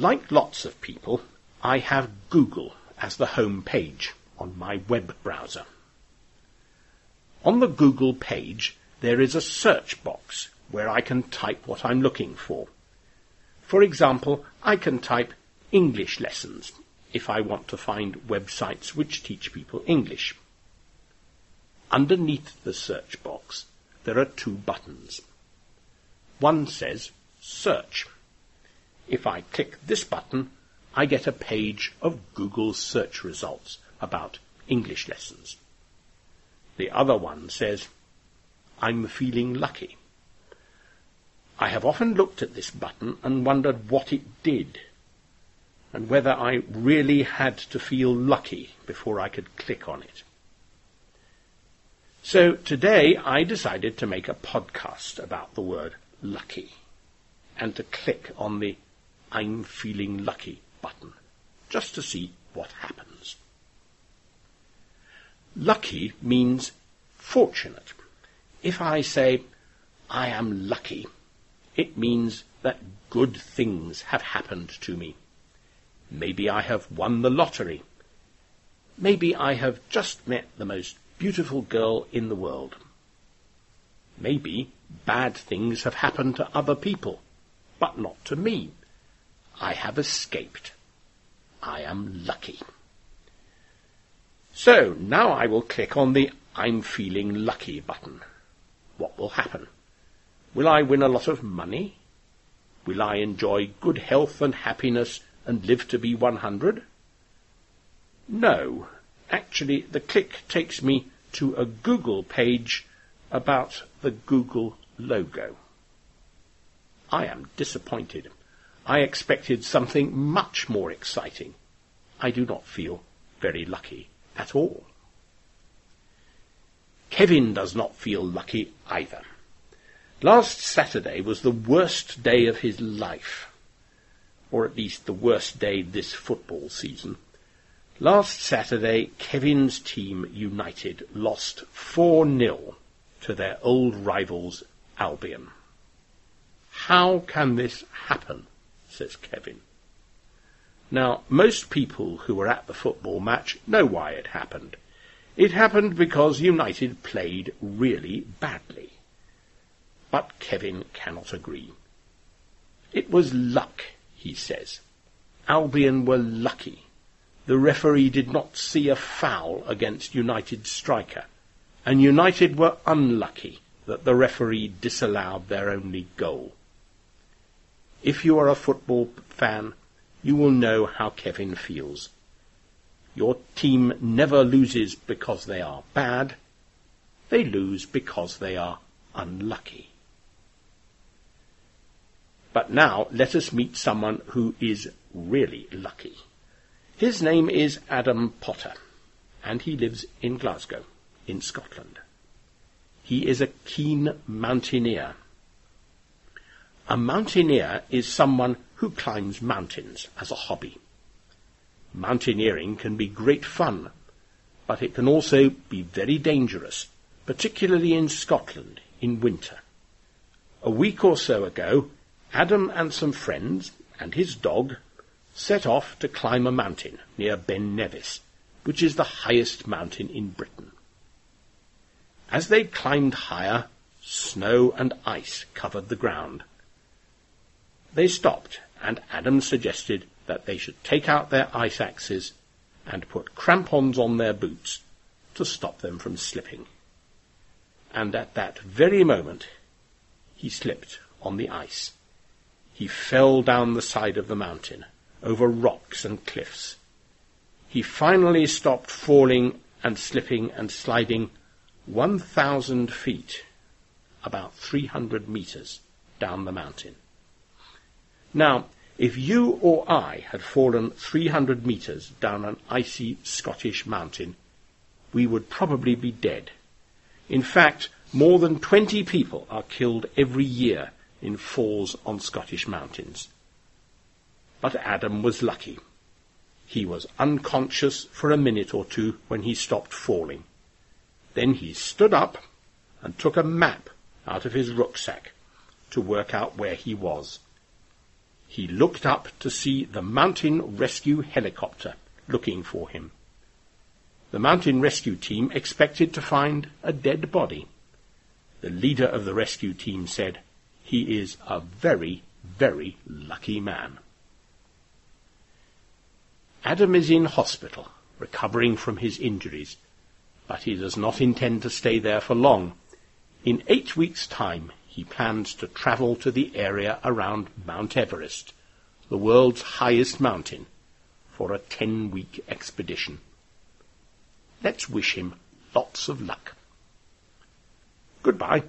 Like lots of people, I have Google as the home page on my web browser. On the Google page, there is a search box where I can type what I'm looking for. For example, I can type English lessons if I want to find websites which teach people English. Underneath the search box, there are two buttons. One says Search. If I click this button, I get a page of Google search results about English lessons. The other one says, I'm feeling lucky. I have often looked at this button and wondered what it did, and whether I really had to feel lucky before I could click on it. So today I decided to make a podcast about the word lucky and to click on the I'm feeling lucky button just to see what happens. Lucky means fortunate. If I say I am lucky, it means that good things have happened to me. Maybe I have won the lottery. Maybe I have just met the most beautiful girl in the world. Maybe bad things have happened to other people, but not to me. I have escaped. I am lucky. So now I will click on the I'm feeling lucky button. What will happen? Will I win a lot of money? Will I enjoy good health and happiness and live to be 100? No. Actually, the click takes me to a Google page about the Google logo. I am disappointed. I expected something much more exciting. I do not feel very lucky at all. Kevin does not feel lucky either. Last Saturday was the worst day of his life, or at least the worst day this football season. Last Saturday, Kevin's team, United, lost 4-0 to their old rivals, Albion. How can this happen? Says Kevin. Now, most people who were at the football match know why it happened. It happened because United played really badly. But Kevin cannot agree. It was luck, he says. Albion were lucky. The referee did not see a foul against United's striker, and United were unlucky that the referee disallowed their only goal. If you are a football fan, you will know how Kevin feels. Your team never loses because they are bad. They lose because they are unlucky. But now let us meet someone who is really lucky. His name is Adam Potter, and he lives in Glasgow, in Scotland. He is a keen mountaineer. A mountaineer is someone who climbs mountains as a hobby. Mountaineering can be great fun, but it can also be very dangerous, particularly in Scotland in winter. A week or so ago, Adam and some friends and his dog set off to climb a mountain near Ben Nevis, which is the highest mountain in Britain. As they climbed higher, snow and ice covered the ground. They stopped, and Adam suggested that they should take out their ice axes and put crampons on their boots to stop them from slipping. And at that very moment, he slipped on the ice he fell down the side of the mountain, over rocks and cliffs. He finally stopped falling and slipping and sliding 1,000 feet, about 300 meters, down the mountain. Now, if you or I had fallen 300 meters down an icy Scottish mountain, we would probably be dead. In fact, more than 20 people are killed every year in falls on Scottish mountains. But Adam was lucky. He was unconscious for a minute or two when he stopped falling. Then he stood up and took a map out of his rucksack to work out where he was. He looked up to see the mountain rescue helicopter looking for him. The mountain rescue team expected to find a dead body. The leader of the rescue team said, He is a very, very lucky man. Adam is in hospital, recovering from his injuries, but he does not intend to stay there for long. In eight weeks' time, he plans to travel to the area around Mount Everest, the world's highest mountain, for a ten-week expedition. Let's wish him lots of luck. Goodbye.